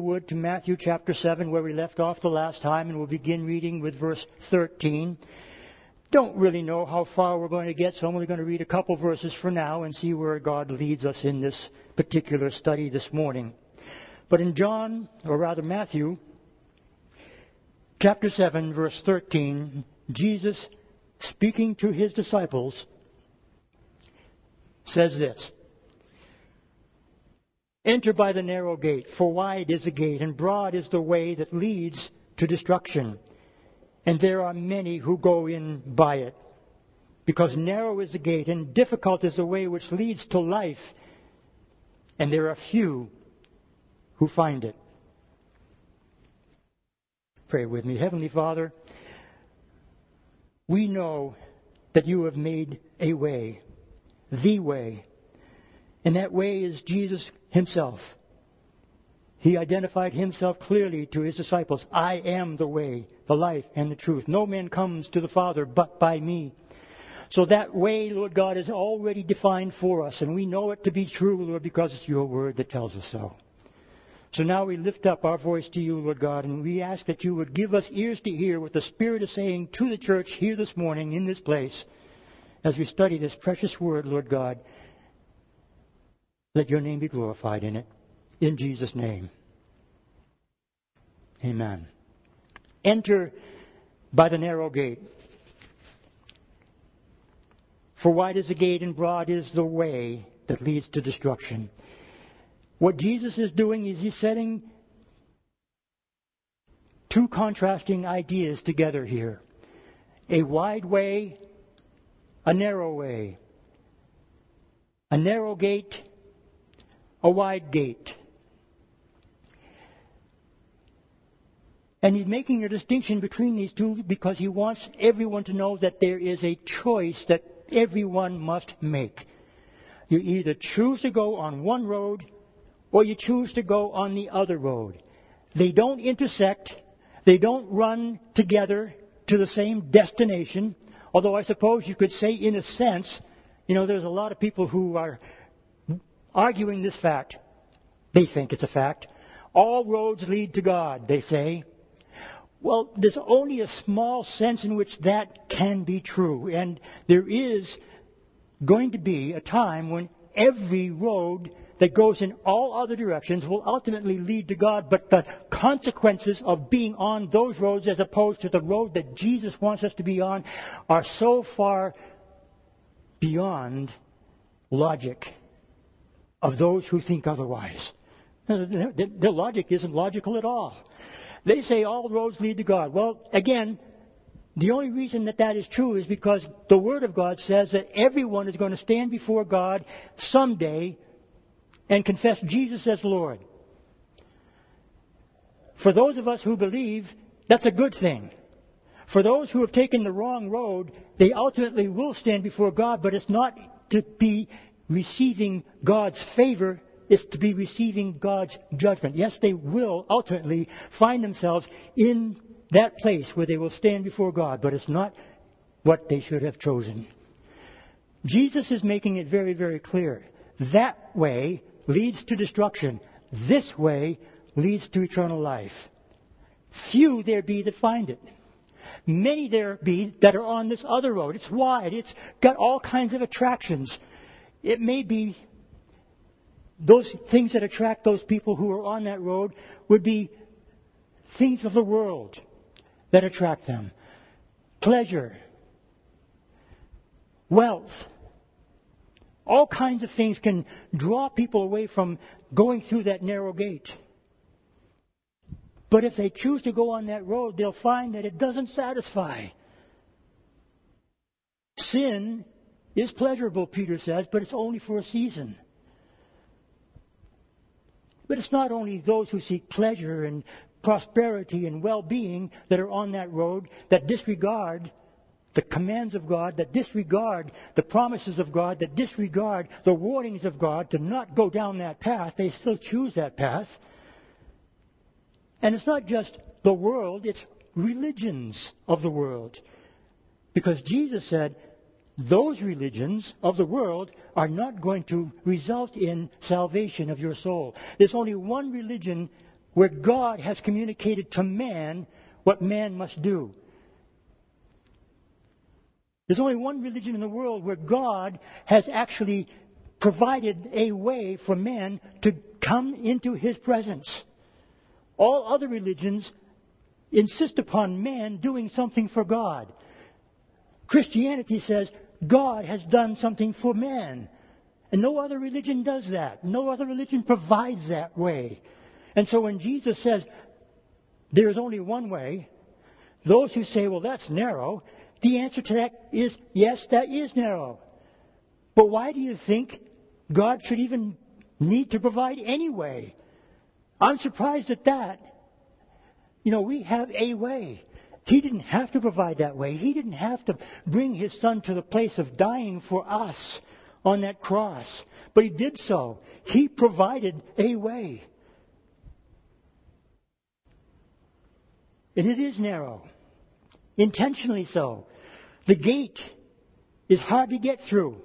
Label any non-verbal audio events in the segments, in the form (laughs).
would to Matthew chapter 7 where we left off the last time and we'll begin reading with verse 13. Don't really know how far we're going to get, so I'm only going to read a couple verses for now and see where God leads us in this particular study this morning. But in John, or rather Matthew, chapter 7 verse 13, Jesus speaking to his disciples says this. Enter by the narrow gate, for wide is the gate, and broad is the way that leads to destruction. And there are many who go in by it. Because narrow is the gate, and difficult is the way which leads to life, and there are few who find it. Pray with me. Heavenly Father, we know that you have made a way, the way, and that way is Jesus himself. He identified himself clearly to his disciples. I am the way, the life, and the truth. No man comes to the Father but by me. So that way, Lord God, is already defined for us, and we know it to be true, Lord, because it's your word that tells us so. So now we lift up our voice to you, Lord God, and we ask that you would give us ears to hear what the Spirit is saying to the church here this morning in this place as we study this precious word, Lord God. Let your name be glorified in it. In Jesus' name. Amen. Enter by the narrow gate. For wide is the gate and broad is the way that leads to destruction. What Jesus is doing is he's setting two contrasting ideas together here a wide way, a narrow way. A narrow gate, a wide gate. And he's making a distinction between these two because he wants everyone to know that there is a choice that everyone must make. You either choose to go on one road or you choose to go on the other road. They don't intersect. They don't run together to the same destination. Although I suppose you could say in a sense, you know, there's a lot of people who are arguing this fact. They think it's a fact. All roads lead to God, they say. Well, there's only a small sense in which that can be true. And there is going to be a time when every road that goes in all other directions will ultimately lead to God, but the consequences of being on those roads as opposed to the road that Jesus wants us to be on are so far beyond logic of those who think otherwise. Their logic isn't logical at all. They say all roads lead to God. Well, again, the only reason that that is true is because the Word of God says that everyone is going to stand before God someday and confess Jesus as Lord. For those of us who believe, that's a good thing. For those who have taken the wrong road, they ultimately will stand before God, but it's not to be receiving God's favor, is to be receiving God's judgment. Yes, they will ultimately find themselves in that place where they will stand before God, but it's not what they should have chosen. Jesus is making it very, very clear. That way leads to destruction. This way leads to eternal life. Few there be that find it. Many there be that are on this other road. It's wide. It's got all kinds of attractions. It may be those things that attract those people who are on that road would be things of the world that attract them. Pleasure, wealth, all kinds of things can draw people away from going through that narrow gate. But if they choose to go on that road, they'll find that it doesn't satisfy. Sin is pleasurable, Peter says, but it's only for a season. But it's not only those who seek pleasure and prosperity and well being that are on that road that disregard the commands of God, that disregard the promises of God, that disregard the warnings of God to not go down that path. They still choose that path. And it's not just the world, it's religions of the world. Because Jesus said, those religions of the world are not going to result in salvation of your soul. There's only one religion where God has communicated to man what man must do. There's only one religion in the world where God has actually provided a way for man to come into his presence. All other religions insist upon man doing something for God. Christianity says God has done something for man. And no other religion does that. No other religion provides that way. And so when Jesus says there is only one way, those who say, well, that's narrow, the answer to that is yes, that is narrow. But why do you think God should even need to provide any way? I'm surprised at that. You know, we have a way. He didn't have to provide that way. He didn't have to bring his son to the place of dying for us on that cross. But he did so. He provided a way. And it is narrow. Intentionally so. The gate is hard to get through.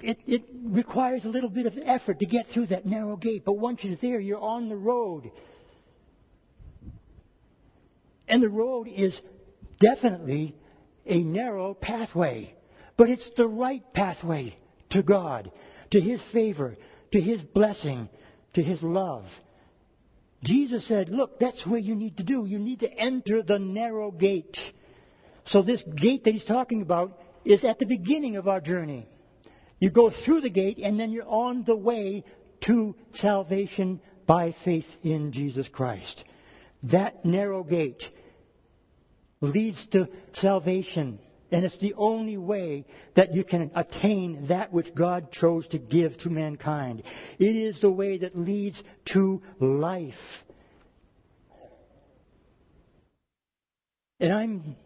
It, it, requires a little bit of effort to get through that narrow gate, but once you're there, you're on the road. And the road is definitely a narrow pathway, but it's the right pathway to God, to His favor, to His blessing, to His love. Jesus said, Look, that's where you need to do. You need to enter the narrow gate. So, this gate that He's talking about is at the beginning of our journey. You go through the gate, and then you're on the way to salvation by faith in Jesus Christ. That narrow gate leads to salvation. And it's the only way that you can attain that which God chose to give to mankind. It is the way that leads to life. And I'm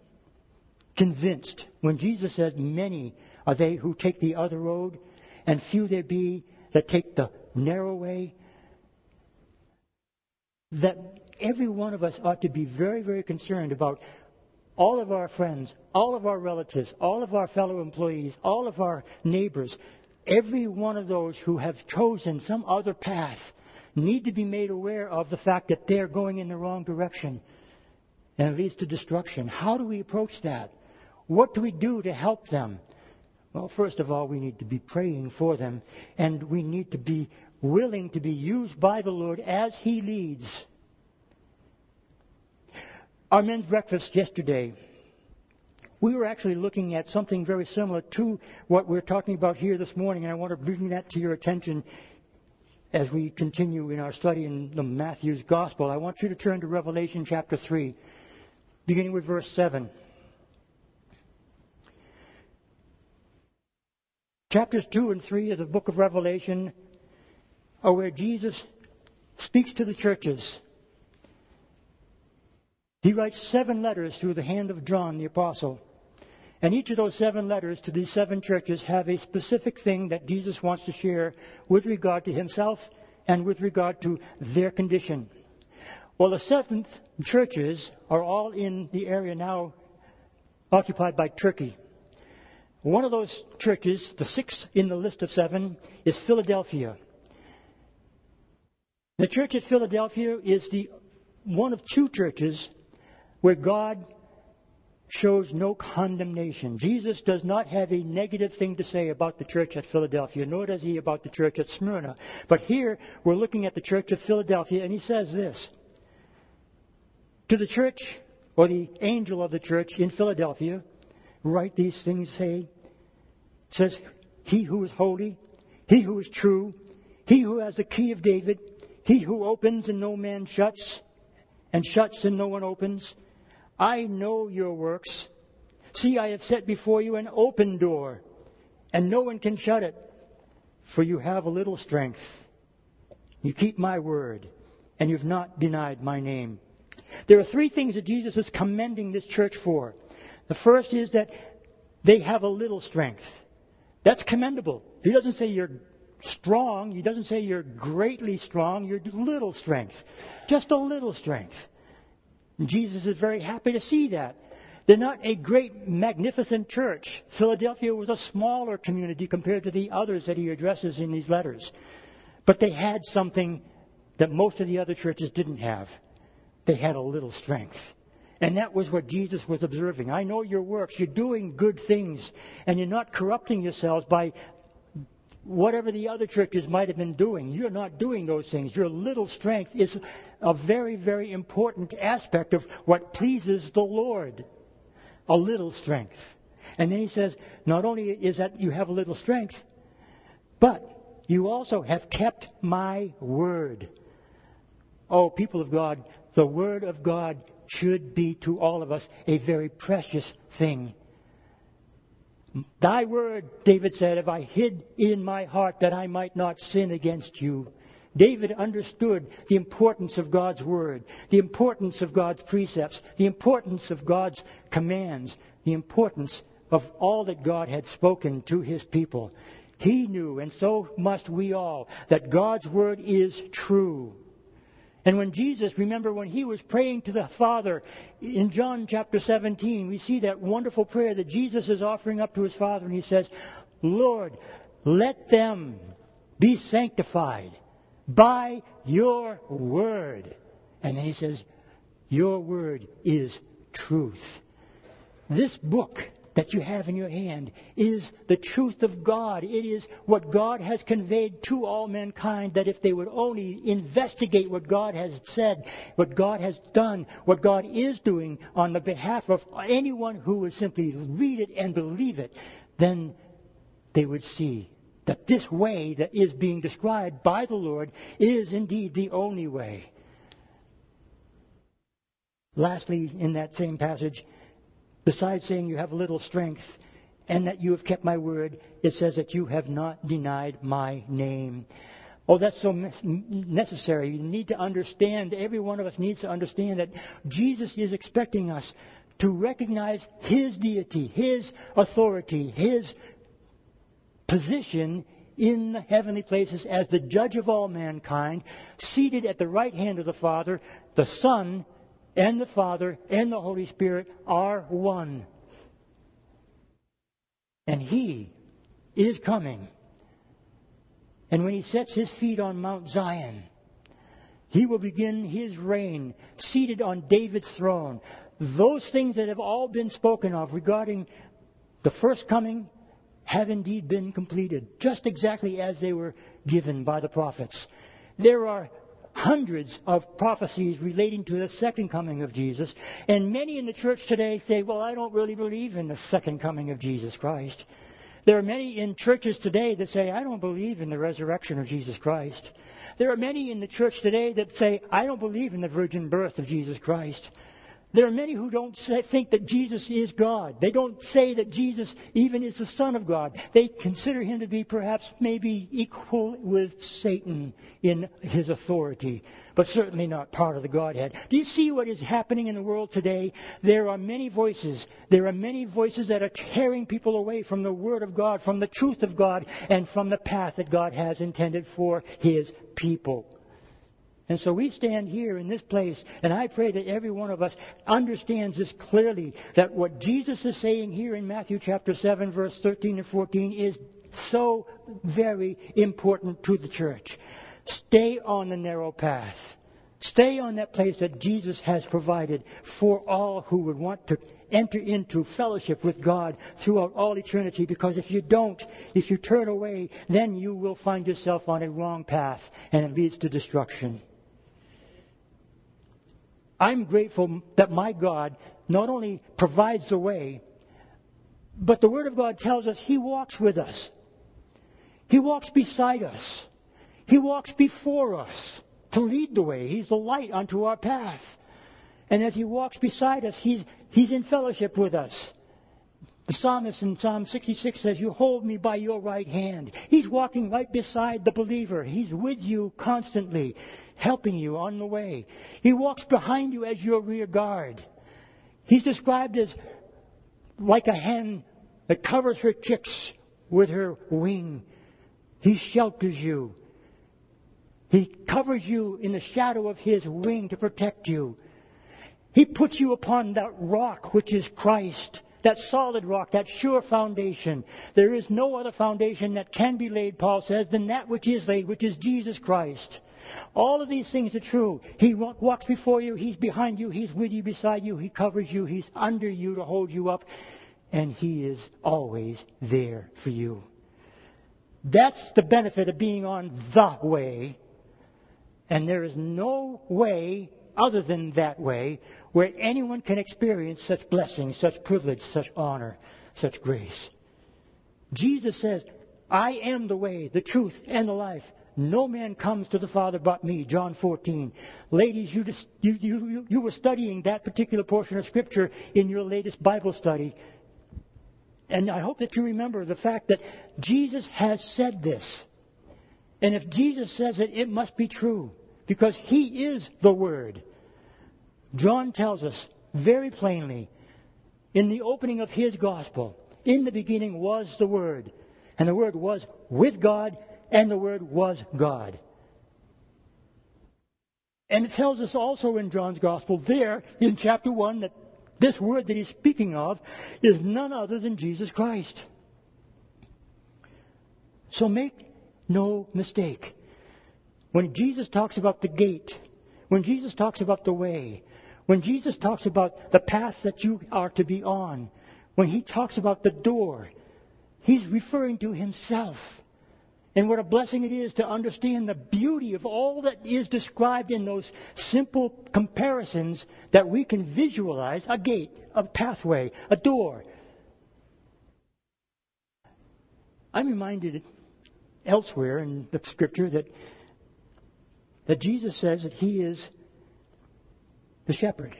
convinced when Jesus says, Many are they who take the other road, and few there be that take the narrow way, that every one of us ought to be very, very concerned about all of our friends, all of our relatives, all of our fellow employees, all of our neighbors, every one of those who have chosen some other path need to be made aware of the fact that they're going in the wrong direction and it leads to destruction. How do we approach that? What do we do to help them? Well, first of all, we need to be praying for them and we need to be willing to be used by the Lord as He leads. Our men's breakfast yesterday, we were actually looking at something very similar to what we're talking about here this morning, and I want to bring that to your attention as we continue in our study in the Matthew's Gospel. I want you to turn to Revelation chapter 3, beginning with verse 7. Chapters 2 and 3 of the book of Revelation are where Jesus speaks to the churches he writes seven letters through the hand of John the Apostle. And each of those seven letters to these seven churches have a specific thing that Jesus wants to share with regard to himself and with regard to their condition. Well, the seventh churches are all in the area now occupied by Turkey. One of those churches, the sixth in the list of seven, is Philadelphia. The church at Philadelphia is the one of two churches where God shows no condemnation. Jesus does not have a negative thing to say about the church at Philadelphia, nor does he about the church at Smyrna. But here we're looking at the church of Philadelphia, and he says this To the church, or the angel of the church in Philadelphia, write these things, say, says, He who is holy, he who is true, he who has the key of David, he who opens and no man shuts, and shuts and no one opens, I know your works. See, I have set before you an open door, and no one can shut it, for you have a little strength. You keep my word, and you've not denied my name. There are three things that Jesus is commending this church for. The first is that they have a little strength. That's commendable. He doesn't say you're strong. He doesn't say you're greatly strong. You're little strength. Just a little strength. Jesus is very happy to see that. They're not a great, magnificent church. Philadelphia was a smaller community compared to the others that he addresses in these letters. But they had something that most of the other churches didn't have. They had a little strength. And that was what Jesus was observing. I know your works. You're doing good things. And you're not corrupting yourselves by whatever the other churches might have been doing. You're not doing those things. Your little strength is a very, very important aspect of what pleases the Lord. A little strength. And then he says, not only is that you have a little strength, but you also have kept my word. Oh, people of God, the word of God should be to all of us a very precious thing. Thy word, David said, have I hid in my heart that I might not sin against you. David understood the importance of God's word, the importance of God's precepts, the importance of God's commands, the importance of all that God had spoken to his people. He knew, and so must we all, that God's word is true. And when Jesus, remember when he was praying to the Father in John chapter 17, we see that wonderful prayer that Jesus is offering up to his Father, and he says, Lord, let them be sanctified by your word. And he says, Your word is truth. This book that you have in your hand is the truth of God. It is what God has conveyed to all mankind that if they would only investigate what God has said, what God has done, what God is doing on the behalf of anyone who would simply read it and believe it, then they would see that this way that is being described by the Lord is indeed the only way. Lastly, in that same passage, Besides saying you have little strength and that you have kept my word, it says that you have not denied my name. Oh, that's so necessary. You need to understand, every one of us needs to understand that Jesus is expecting us to recognize His deity, His authority, His position in the heavenly places as the judge of all mankind, seated at the right hand of the Father, the Son and the Father and the Holy Spirit are one. And He is coming. And when He sets His feet on Mount Zion, He will begin His reign seated on David's throne. Those things that have all been spoken of regarding the first coming have indeed been completed, just exactly as they were given by the prophets. There are hundreds of prophecies relating to the second coming of Jesus. And many in the church today say, well, I don't really believe in the second coming of Jesus Christ. There are many in churches today that say, I don't believe in the resurrection of Jesus Christ. There are many in the church today that say, I don't believe in the virgin birth of Jesus Christ. There are many who don't say, think that Jesus is God. They don't say that Jesus even is the Son of God. They consider him to be perhaps maybe equal with Satan in his authority, but certainly not part of the Godhead. Do you see what is happening in the world today? There are many voices. There are many voices that are tearing people away from the Word of God, from the truth of God, and from the path that God has intended for his people. And so we stand here in this place, and I pray that every one of us understands this clearly that what Jesus is saying here in Matthew chapter 7, verse 13 and 14 is so very important to the church. Stay on the narrow path. Stay on that place that Jesus has provided for all who would want to enter into fellowship with God throughout all eternity because if you don't, if you turn away, then you will find yourself on a wrong path and it leads to destruction. I'm grateful that my God not only provides the way, but the Word of God tells us He walks with us. He walks beside us. He walks before us to lead the way. He's the light unto our path. And as He walks beside us, He's, he's in fellowship with us. The psalmist in Psalm 66 says, You hold me by your right hand. He's walking right beside the believer. He's with you constantly helping you on the way. He walks behind you as your rear guard. He's described as like a hen that covers her chicks with her wing. He shelters you. He covers you in the shadow of his wing to protect you. He puts you upon that rock which is Christ, that solid rock, that sure foundation. There is no other foundation that can be laid, Paul says, than that which is laid, which is Jesus Christ. All of these things are true. He walks before you, He's behind you, He's with you, beside you, He covers you, He's under you to hold you up, and He is always there for you. That's the benefit of being on the way. And there is no way other than that way where anyone can experience such blessings, such privilege, such honor, such grace. Jesus says, I am the way, the truth, and the life. No man comes to the Father but me. John 14. Ladies, you, just, you, you, you were studying that particular portion of Scripture in your latest Bible study. And I hope that you remember the fact that Jesus has said this. And if Jesus says it, it must be true. Because He is the Word. John tells us very plainly in the opening of his Gospel, in the beginning was the Word. And the Word was with God, and the Word was God. And it tells us also in John's Gospel there in chapter 1 that this word that he's speaking of is none other than Jesus Christ. So make no mistake. When Jesus talks about the gate, when Jesus talks about the way, when Jesus talks about the path that you are to be on, when he talks about the door, he's referring to himself. And what a blessing it is to understand the beauty of all that is described in those simple comparisons that we can visualize a gate, a pathway, a door. I'm reminded elsewhere in the scripture that, that Jesus says that he is the shepherd.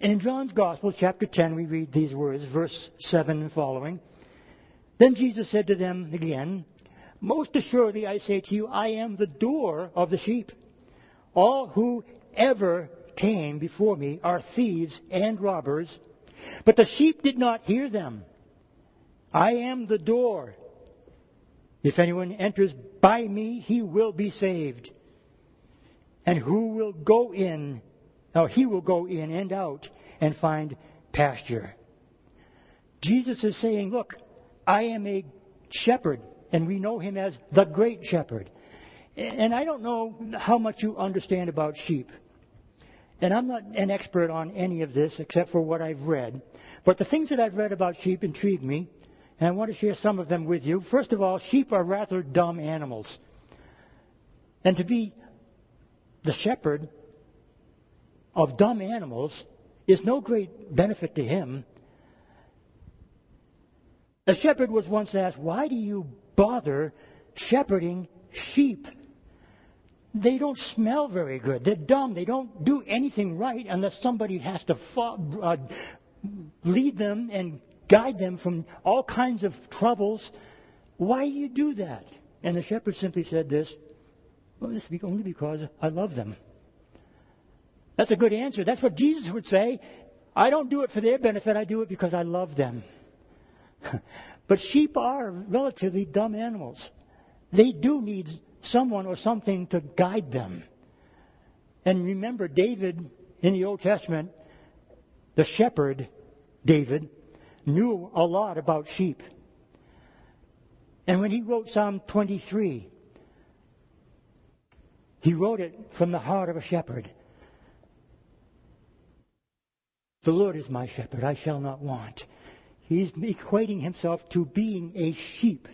And in John's Gospel, chapter 10, we read these words, verse 7 and following. Then Jesus said to them again, Most assuredly I say to you, I am the door of the sheep. All who ever came before me are thieves and robbers, but the sheep did not hear them. I am the door. If anyone enters by me, he will be saved. And who will go in, or he will go in and out and find pasture. Jesus is saying, Look, I am a shepherd, and we know him as the great shepherd. And I don't know how much you understand about sheep. And I'm not an expert on any of this except for what I've read. But the things that I've read about sheep intrigue me, and I want to share some of them with you. First of all, sheep are rather dumb animals. And to be the shepherd of dumb animals is no great benefit to him a shepherd was once asked, Why do you bother shepherding sheep? They don't smell very good. They're dumb. They don't do anything right unless somebody has to uh, lead them and guide them from all kinds of troubles. Why do you do that? And the shepherd simply said this Well, this is only because I love them. That's a good answer. That's what Jesus would say. I don't do it for their benefit, I do it because I love them. (laughs) but sheep are relatively dumb animals. They do need someone or something to guide them. And remember, David in the Old Testament, the shepherd, David, knew a lot about sheep. And when he wrote Psalm 23, he wrote it from the heart of a shepherd. The Lord is my shepherd, I shall not want. He's equating himself to being a sheep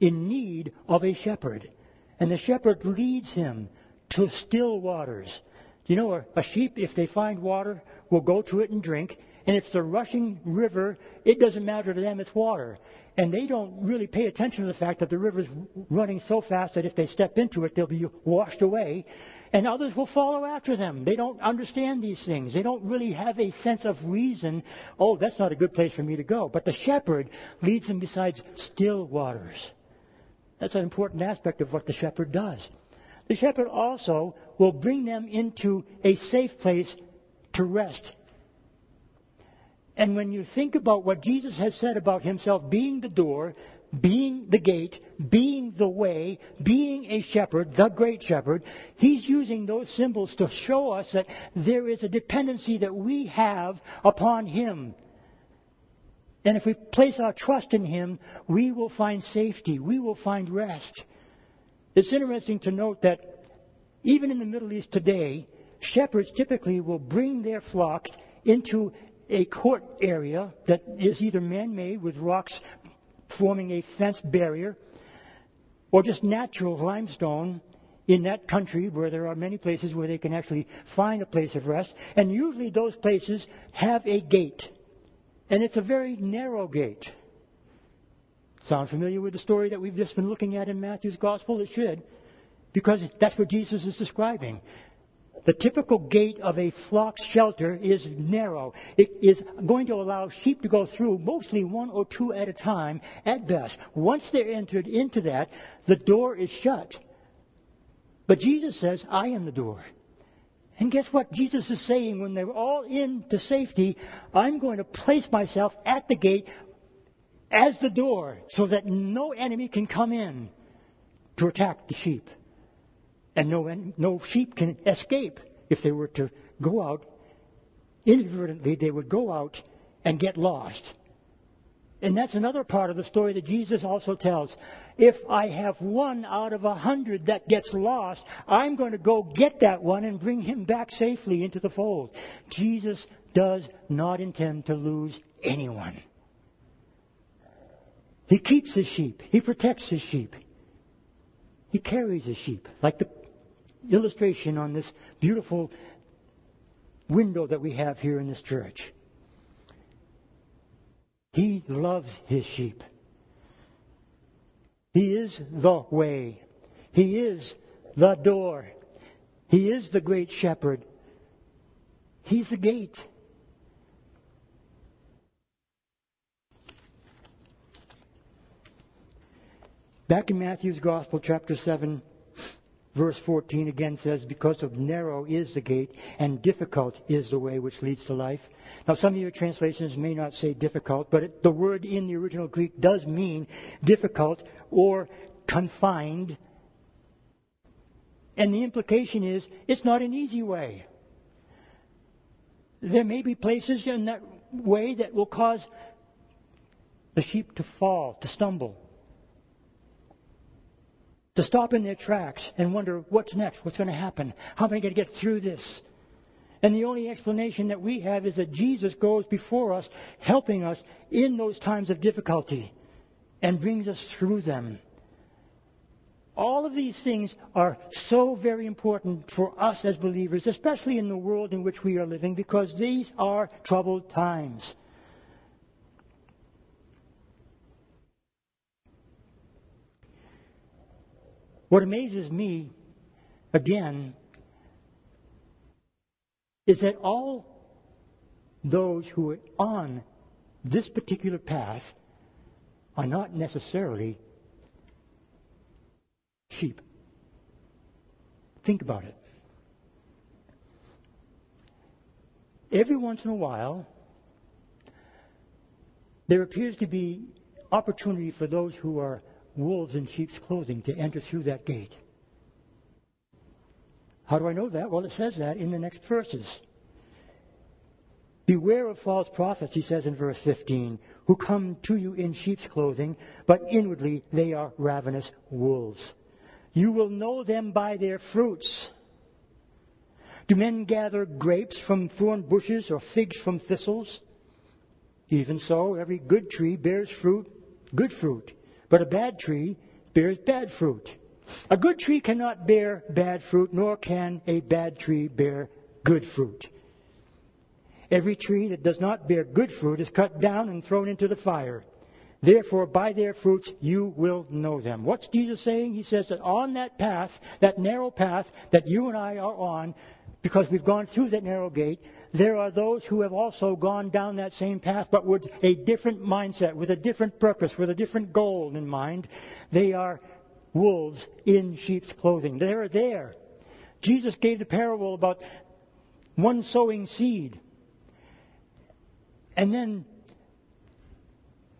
in need of a shepherd. And the shepherd leads him to still waters. You know a, sheep, if they find water, will go to it and drink. And if it's a rushing river, it doesn't matter to them, it's water. And they don't really pay attention to the fact that the river's running so fast that if they step into it, they'll be washed away and others will follow after them. They don't understand these things. They don't really have a sense of reason. Oh, that's not a good place for me to go. But the shepherd leads them besides still waters. That's an important aspect of what the shepherd does. The shepherd also will bring them into a safe place to rest. And when you think about what Jesus has said about himself being the door, being the gate, being the way, being a shepherd, the great shepherd, he's using those symbols to show us that there is a dependency that we have upon him. And if we place our trust in him, we will find safety, we will find rest. It's interesting to note that even in the Middle East today, shepherds typically will bring their flocks into a court area that is either man made with rocks forming a fence barrier or just natural limestone in that country where there are many places where they can actually find a place of rest. And usually those places have a gate. And it's a very narrow gate. Sound familiar with the story that we've just been looking at in Matthew's Gospel? It should. Because that's what Jesus is describing. The typical gate of a flock shelter is narrow. It is going to allow sheep to go through mostly one or two at a time at best. Once they're entered into that, the door is shut. But Jesus says, I am the door. And guess what Jesus is saying when they're all in to safety? I'm going to place myself at the gate as the door so that no enemy can come in to attack the sheep. And no, no sheep can escape if they were to go out. Inadvertently, they would go out and get lost. And that's another part of the story that Jesus also tells. If I have one out of a hundred that gets lost, I'm going to go get that one and bring him back safely into the fold. Jesus does not intend to lose anyone. He keeps his sheep. He protects his sheep. He carries his sheep, like the illustration on this beautiful window that we have here in this church. He loves his sheep. He is the way. He is the door. He is the great shepherd. He's the gate. Back in Matthew's Gospel, chapter 7, verse 14 again says, Because of narrow is the gate, and difficult is the way which leads to life. Now, some of your translations may not say difficult, but it, the word in the original Greek does mean difficult or confined. And the implication is, it's not an easy way. There may be places in that way that will cause the sheep to fall, to stumble to stop in their tracks and wonder what's next, what's going to happen, how am I going to get through this? And the only explanation that we have is that Jesus goes before us, helping us in those times of difficulty and brings us through them. All of these things are so very important for us as believers, especially in the world in which we are living, because these are troubled times. What amazes me, again, is that all those who are on this particular path are not necessarily sheep. Think about it. Every once in a while, there appears to be opportunity for those who are wolves in sheep's clothing to enter through that gate. How do I know that? Well, it says that in the next verses. Beware of false prophets, he says in verse 15, who come to you in sheep's clothing, but inwardly they are ravenous wolves. You will know them by their fruits. Do men gather grapes from thorn bushes or figs from thistles? Even so, every good tree bears fruit, good fruit, but a bad tree bears bad fruit. A good tree cannot bear bad fruit, nor can a bad tree bear good fruit. Every tree that does not bear good fruit is cut down and thrown into the fire. Therefore, by their fruits you will know them. What's Jesus saying? He says that on that path, that narrow path that you and I are on, because we've gone through that narrow gate, there are those who have also gone down that same path, but with a different mindset, with a different purpose, with a different goal in mind. They are wolves in sheep's clothing. They're there. Jesus gave the parable about one sowing seed. And then,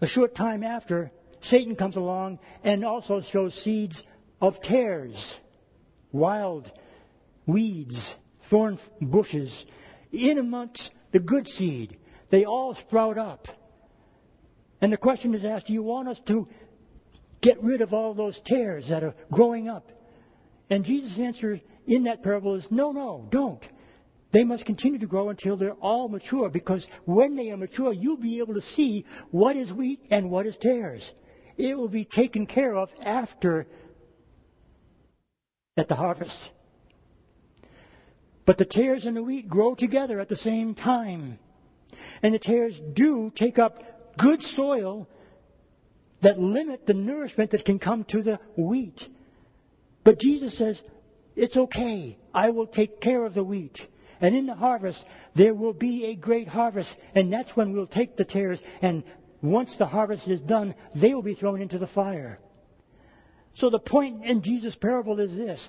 a short time after, Satan comes along and also shows seeds of tares, wild weeds, thorn bushes, in amongst the good seed. They all sprout up. And the question is asked, do you want us to get rid of all those tares that are growing up And Jesus' answer in that parable is no, no, don't. They must continue to grow until they're all mature because when they are mature, you'll be able to see what is wheat and what is tares. It will be taken care of after at the harvest. But the tares and the wheat grow together at the same time. And the tares do take up good soil that limit the nourishment that can come to the wheat. But Jesus says, it's okay. I will take care of the wheat. And in the harvest, there will be a great harvest. And that's when we'll take the tares. And once the harvest is done, they will be thrown into the fire. So the point in Jesus' parable is this.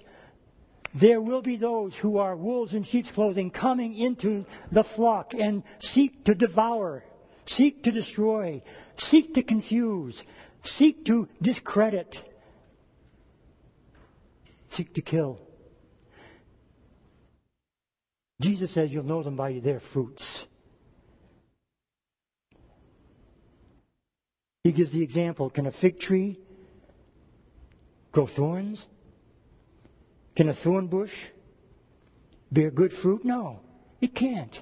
There will be those who are wolves in sheep's clothing coming into the flock and seek to devour, seek to destroy, seek to confuse, seek to discredit, seek to kill. Jesus says you'll know them by their fruits. He gives the example can a fig tree grow thorns? Can a thorn bush bear good fruit? No, it can't.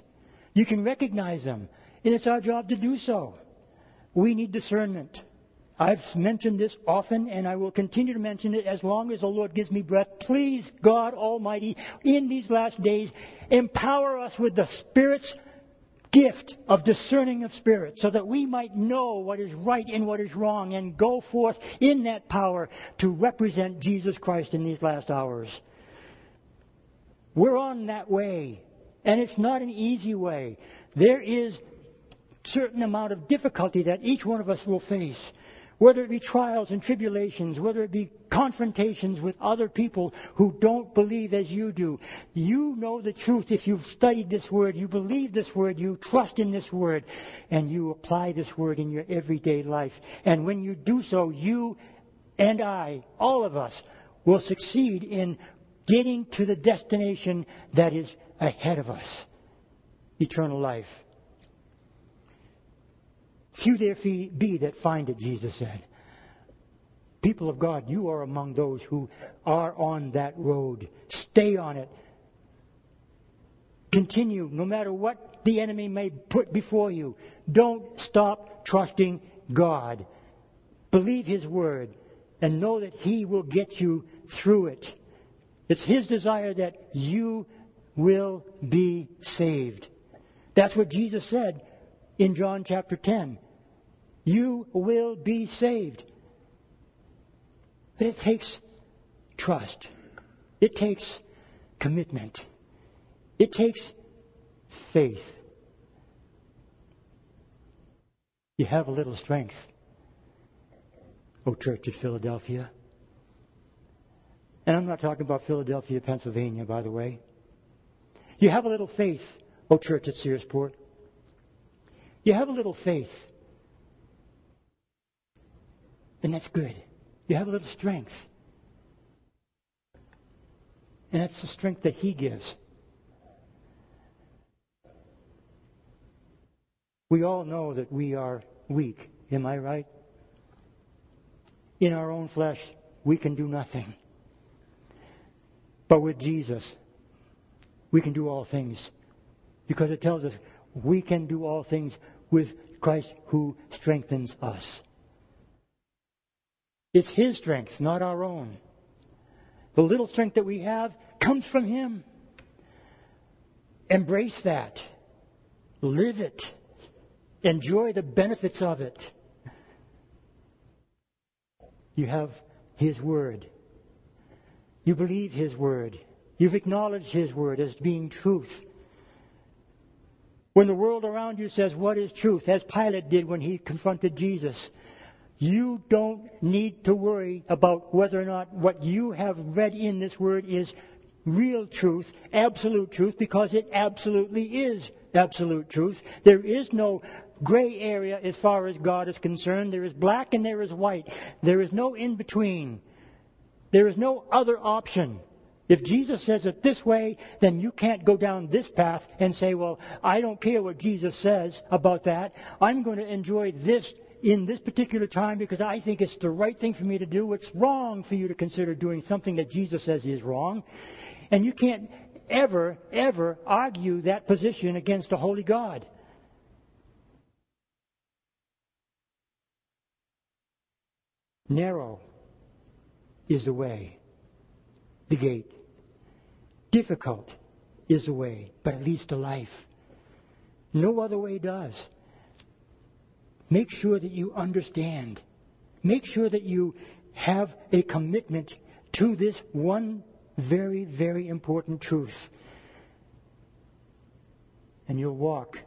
You can recognize them, and it's our job to do so. We need discernment. I've mentioned this often, and I will continue to mention it as long as the Lord gives me breath. Please, God Almighty, in these last days, empower us with the Spirit's gift of discerning of spirits so that we might know what is right and what is wrong and go forth in that power to represent Jesus Christ in these last hours. We're on that way, and it's not an easy way. There is certain amount of difficulty that each one of us will face whether it be trials and tribulations, whether it be confrontations with other people who don't believe as you do. You know the truth if you've studied this word, you believe this word, you trust in this word, and you apply this word in your everyday life. And when you do so, you and I, all of us, will succeed in getting to the destination that is ahead of us eternal life. Few there be that find it, Jesus said. People of God, you are among those who are on that road. Stay on it. Continue, no matter what the enemy may put before you. Don't stop trusting God. Believe His word and know that He will get you through it. It's His desire that you will be saved. That's what Jesus said in John chapter 10. You will be saved. But it takes trust. It takes commitment. It takes faith. You have a little strength, O church at Philadelphia. And I'm not talking about Philadelphia, Pennsylvania, by the way. You have a little faith, O church at Searsport. You have a little faith and that's good. You have a little strength. And that's the strength that He gives. We all know that we are weak. Am I right? In our own flesh, we can do nothing. But with Jesus, we can do all things. Because it tells us we can do all things with Christ who strengthens us. It's His strength, not our own. The little strength that we have comes from Him. Embrace that. Live it. Enjoy the benefits of it. You have His Word. You believe His Word. You've acknowledged His Word as being truth. When the world around you says, What is truth? as Pilate did when he confronted Jesus, you don't need to worry about whether or not what you have read in this word is real truth, absolute truth, because it absolutely is absolute truth. There is no gray area as far as God is concerned. There is black and there is white. There is no in between. There is no other option. If Jesus says it this way, then you can't go down this path and say, well, I don't care what Jesus says about that. I'm going to enjoy this in this particular time because I think it's the right thing for me to do. It's wrong for you to consider doing something that Jesus says is wrong. And you can't ever, ever argue that position against a holy God. Narrow is the way, the gate. Difficult is the way, but it leads to life. No other way does. Make sure that you understand. Make sure that you have a commitment to this one very, very important truth. And you'll walk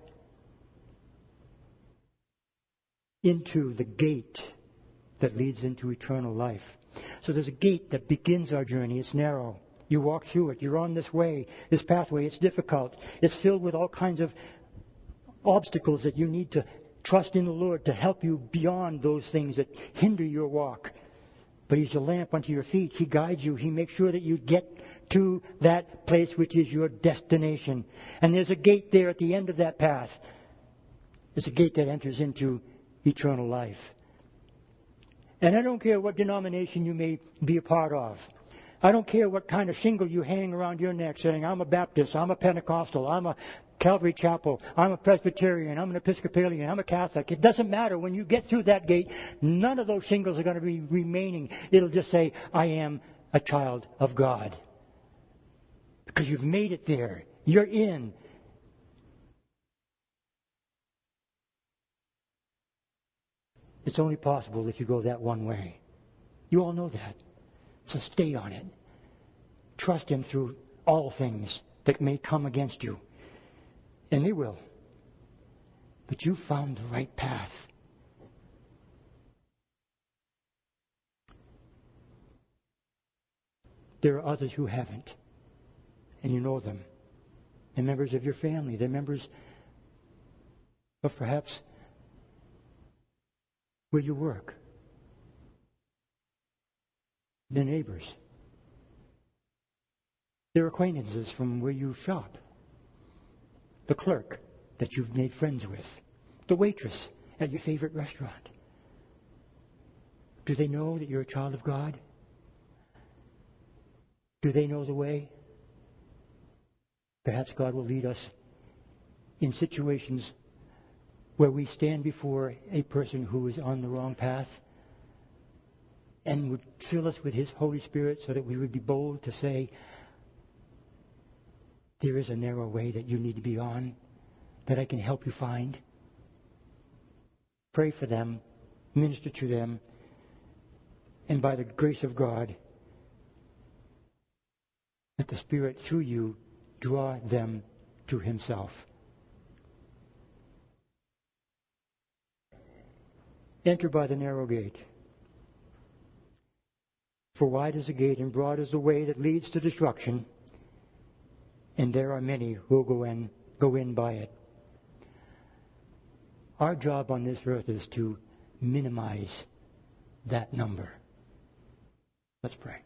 into the gate that leads into eternal life. So there's a gate that begins our journey. It's narrow. You walk through it. You're on this way, this pathway. It's difficult. It's filled with all kinds of obstacles that you need to trust in the Lord to help you beyond those things that hinder your walk. But He's a lamp unto your feet. He guides you. He makes sure that you get to that place which is your destination. And there's a gate there at the end of that path. It's a gate that enters into eternal life. And I don't care what denomination you may be a part of. I don't care what kind of shingle you hang around your neck saying, I'm a Baptist, I'm a Pentecostal, I'm a Calvary Chapel, I'm a Presbyterian, I'm an Episcopalian, I'm a Catholic. It doesn't matter. When you get through that gate, none of those shingles are going to be remaining. It'll just say, I am a child of God. Because you've made it there. You're in. It's only possible if you go that one way. You all know that. So stay on it. Trust Him through all things that may come against you. And they will. But you found the right path. There are others who haven't. And you know them. They're members of your family. They're members of perhaps where you work the neighbors, their acquaintances from where you shop, the clerk that you've made friends with, the waitress at your favorite restaurant. Do they know that you're a child of God? Do they know the way? Perhaps God will lead us in situations where we stand before a person who is on the wrong path and would fill us with His Holy Spirit so that we would be bold to say, There is a narrow way that you need to be on that I can help you find. Pray for them, minister to them, and by the grace of God, let the Spirit through you draw them to Himself. Enter by the narrow gate. For wide is the gate and broad is the way that leads to destruction, and there are many who go in, go in by it. Our job on this earth is to minimize that number. Let's pray.